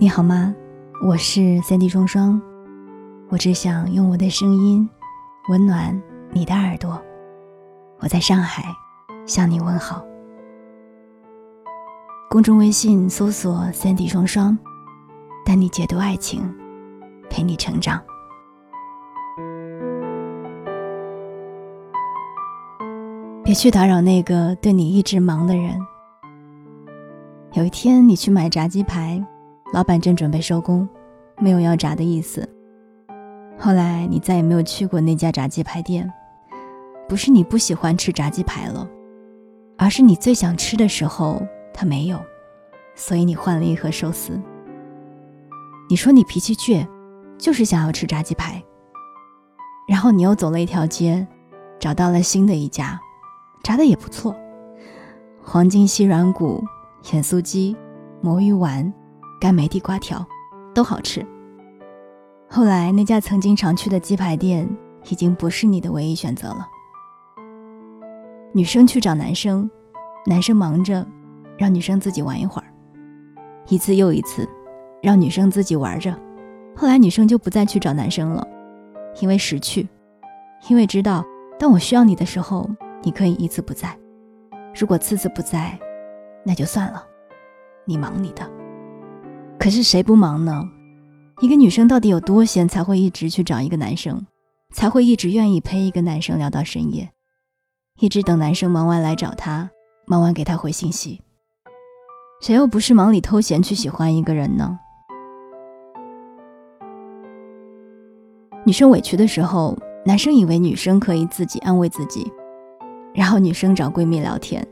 你好吗？我是三 D 双双，我只想用我的声音温暖你的耳朵。我在上海向你问好。公众微信搜索“三 D 双双”，带你解读爱情，陪你成长。别去打扰那个对你一直忙的人。有一天，你去买炸鸡排。老板正准备收工，没有要炸的意思。后来你再也没有去过那家炸鸡排店，不是你不喜欢吃炸鸡排了，而是你最想吃的时候他没有，所以你换了一盒寿司。你说你脾气倔，就是想要吃炸鸡排。然后你又走了一条街，找到了新的一家，炸的也不错，黄金细软骨、盐酥鸡、魔芋丸。干梅地瓜条，都好吃。后来那家曾经常去的鸡排店，已经不是你的唯一选择了。女生去找男生，男生忙着，让女生自己玩一会儿，一次又一次，让女生自己玩着。后来女生就不再去找男生了，因为识趣，因为知道，当我需要你的时候，你可以一次不在；如果次次不在，那就算了，你忙你的。可是谁不忙呢？一个女生到底有多闲，才会一直去找一个男生，才会一直愿意陪一个男生聊到深夜，一直等男生忙完来找她，忙完给她回信息。谁又不是忙里偷闲去喜欢一个人呢？女生委屈的时候，男生以为女生可以自己安慰自己，然后女生找闺蜜聊天；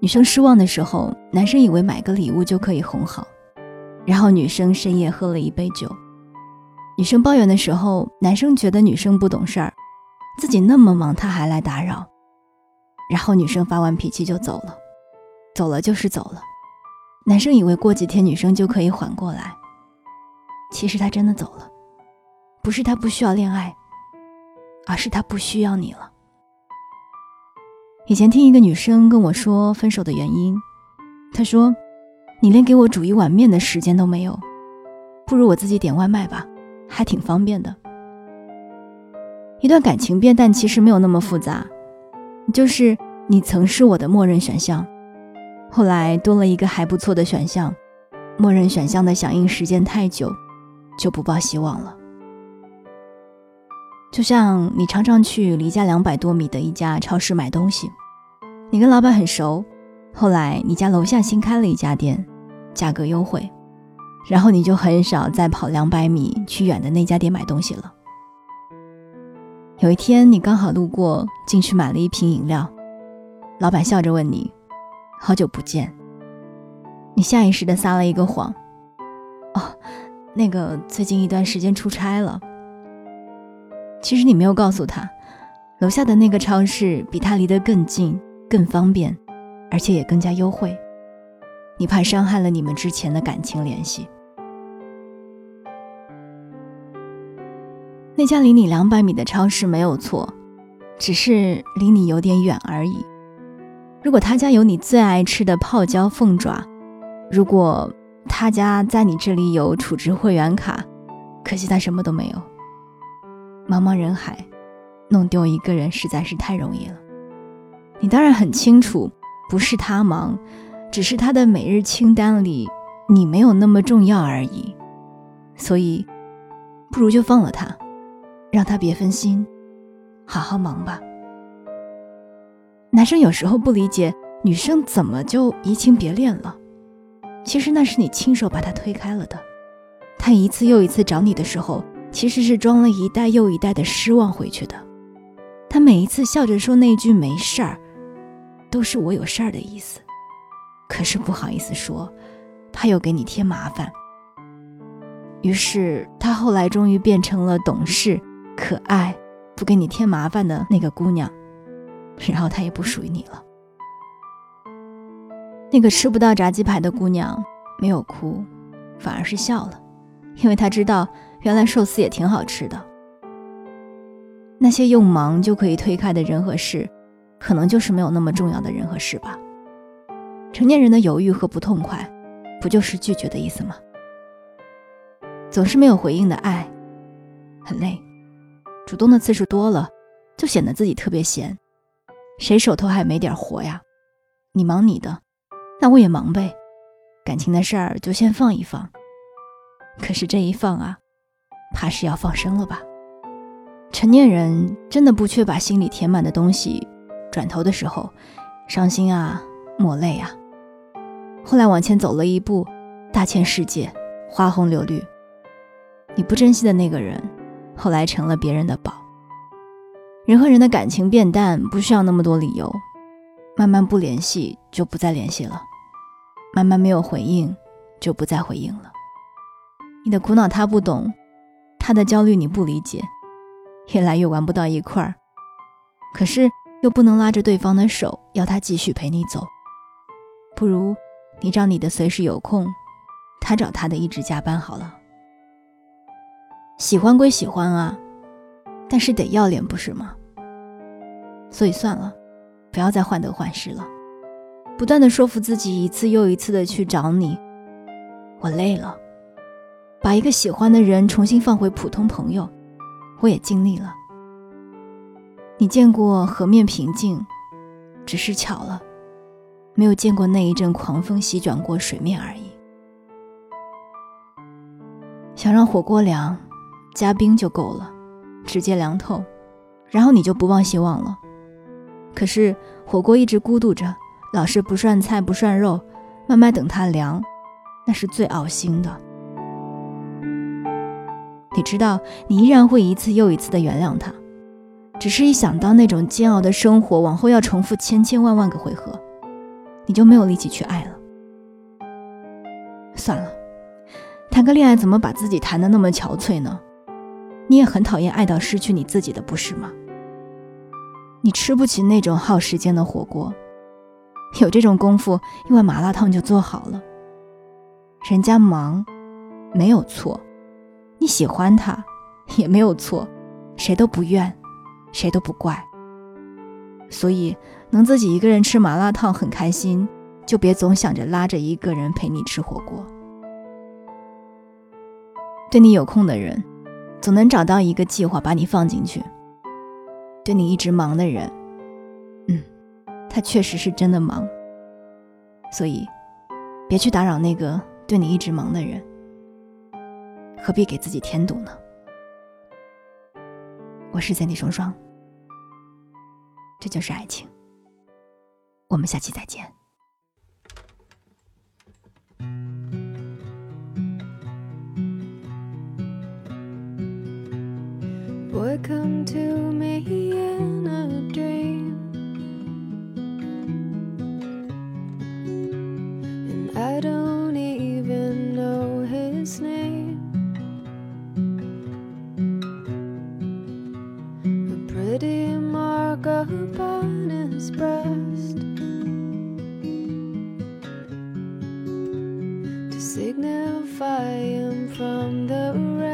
女生失望的时候，男生以为买个礼物就可以哄好。然后女生深夜喝了一杯酒，女生抱怨的时候，男生觉得女生不懂事儿，自己那么忙他还来打扰。然后女生发完脾气就走了，走了就是走了。男生以为过几天女生就可以缓过来，其实他真的走了，不是他不需要恋爱，而是他不需要你了。以前听一个女生跟我说分手的原因，她说。你连给我煮一碗面的时间都没有，不如我自己点外卖吧，还挺方便的。一段感情变淡其实没有那么复杂，就是你曾是我的默认选项，后来多了一个还不错的选项，默认选项的响应时间太久，就不抱希望了。就像你常常去离家两百多米的一家超市买东西，你跟老板很熟，后来你家楼下新开了一家店。价格优惠，然后你就很少再跑两百米去远的那家店买东西了。有一天你刚好路过，进去买了一瓶饮料，老板笑着问你：“好久不见。”你下意识的撒了一个谎：“哦，那个最近一段时间出差了。”其实你没有告诉他，楼下的那个超市比他离得更近、更方便，而且也更加优惠。你怕伤害了你们之前的感情联系。那家离你两百米的超市没有错，只是离你有点远而已。如果他家有你最爱吃的泡椒凤爪，如果他家在你这里有储值会员卡，可惜他什么都没有。茫茫人海，弄丢一个人实在是太容易了。你当然很清楚，不是他忙。只是他的每日清单里，你没有那么重要而已，所以，不如就放了他，让他别分心，好好忙吧。男生有时候不理解女生怎么就移情别恋了，其实那是你亲手把他推开了的。他一次又一次找你的时候，其实是装了一代又一代的失望回去的。他每一次笑着说那句没事儿，都是我有事儿的意思。可是不好意思说，他又给你添麻烦。于是他后来终于变成了懂事、可爱、不给你添麻烦的那个姑娘，然后他也不属于你了。那个吃不到炸鸡排的姑娘没有哭，反而是笑了，因为她知道原来寿司也挺好吃的。那些用忙就可以推开的人和事，可能就是没有那么重要的人和事吧。成年人的犹豫和不痛快，不就是拒绝的意思吗？总是没有回应的爱，很累。主动的次数多了，就显得自己特别闲。谁手头还没点活呀？你忙你的，那我也忙呗。感情的事儿就先放一放。可是这一放啊，怕是要放生了吧？成年人真的不缺把心里填满的东西，转头的时候，伤心啊，抹泪啊。后来往前走了一步，大千世界，花红柳绿。你不珍惜的那个人，后来成了别人的宝。人和人的感情变淡，不需要那么多理由。慢慢不联系，就不再联系了；慢慢没有回应，就不再回应了。你的苦恼他不懂，他的焦虑你不理解，越来越玩不到一块儿。可是又不能拉着对方的手，要他继续陪你走。不如你找你的随时有空，他找他的一直加班好了。喜欢归喜欢啊，但是得要脸不是吗？所以算了，不要再患得患失了。不断的说服自己，一次又一次的去找你，我累了。把一个喜欢的人重新放回普通朋友，我也尽力了。你见过河面平静，只是巧了，没有见过那一阵狂风席卷过水面而已。想让火锅凉。加冰就够了，直接凉透，然后你就不忘希望了。可是火锅一直咕嘟着，老是不涮菜不涮肉，慢慢等它凉，那是最熬心的。你知道，你依然会一次又一次的原谅他，只是一想到那种煎熬的生活，往后要重复千千万万个回合，你就没有力气去爱了。算了，谈个恋爱怎么把自己谈得那么憔悴呢？你也很讨厌爱到失去你自己的，不是吗？你吃不起那种耗时间的火锅，有这种功夫，一碗麻辣烫就做好了。人家忙，没有错；你喜欢他，也没有错，谁都不怨，谁都不怪。所以，能自己一个人吃麻辣烫很开心，就别总想着拉着一个人陪你吃火锅。对你有空的人。总能找到一个计划把你放进去。对你一直忙的人，嗯，他确实是真的忙。所以，别去打扰那个对你一直忙的人。何必给自己添堵呢？我是三弟双双，这就是爱情。我们下期再见。Signify him from the stands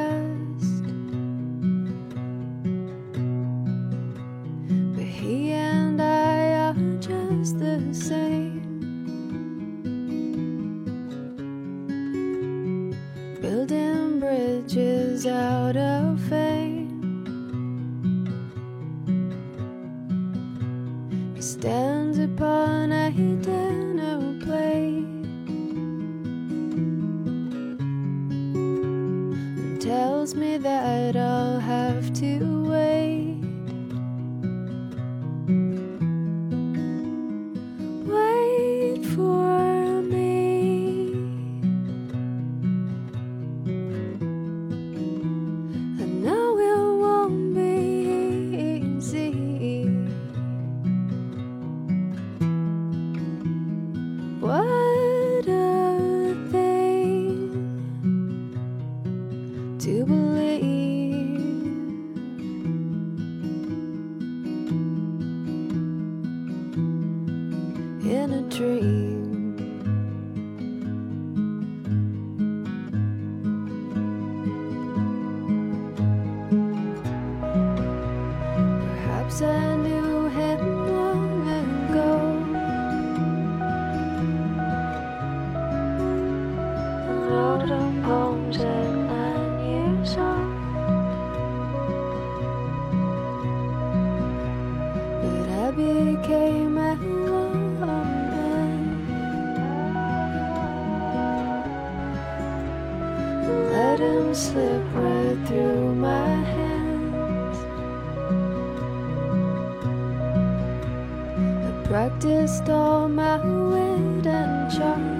slip right through my hands. I practiced all my wit and charm.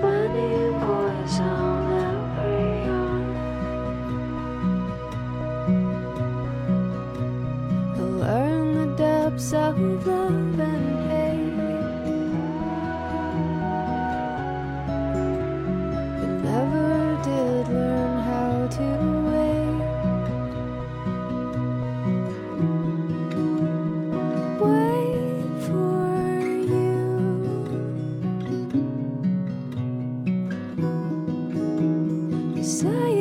Funny boys on every arm. I learn the depths of love and desire.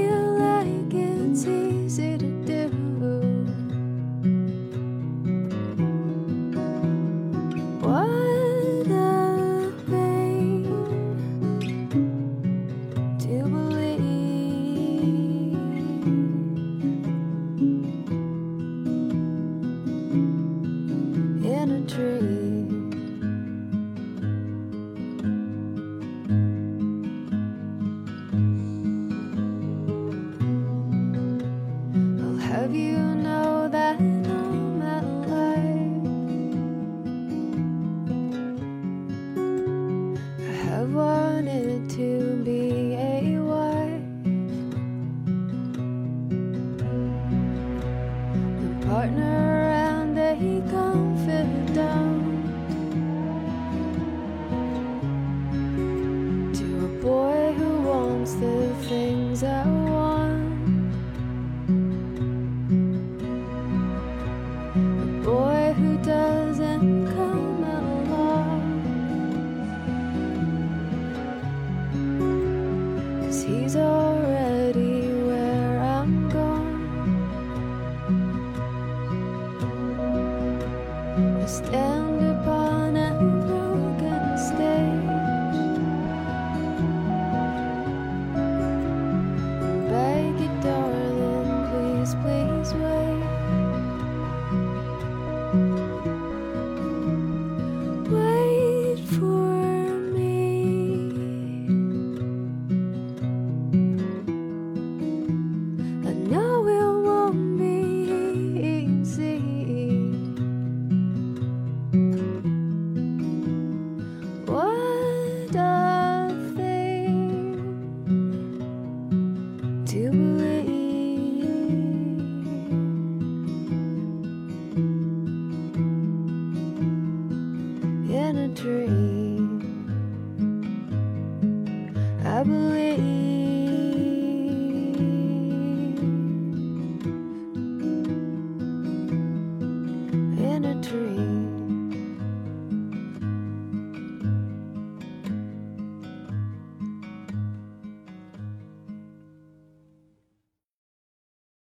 You know that all my life I have wanted to be a wife, a partner, and a in a dream. I believe.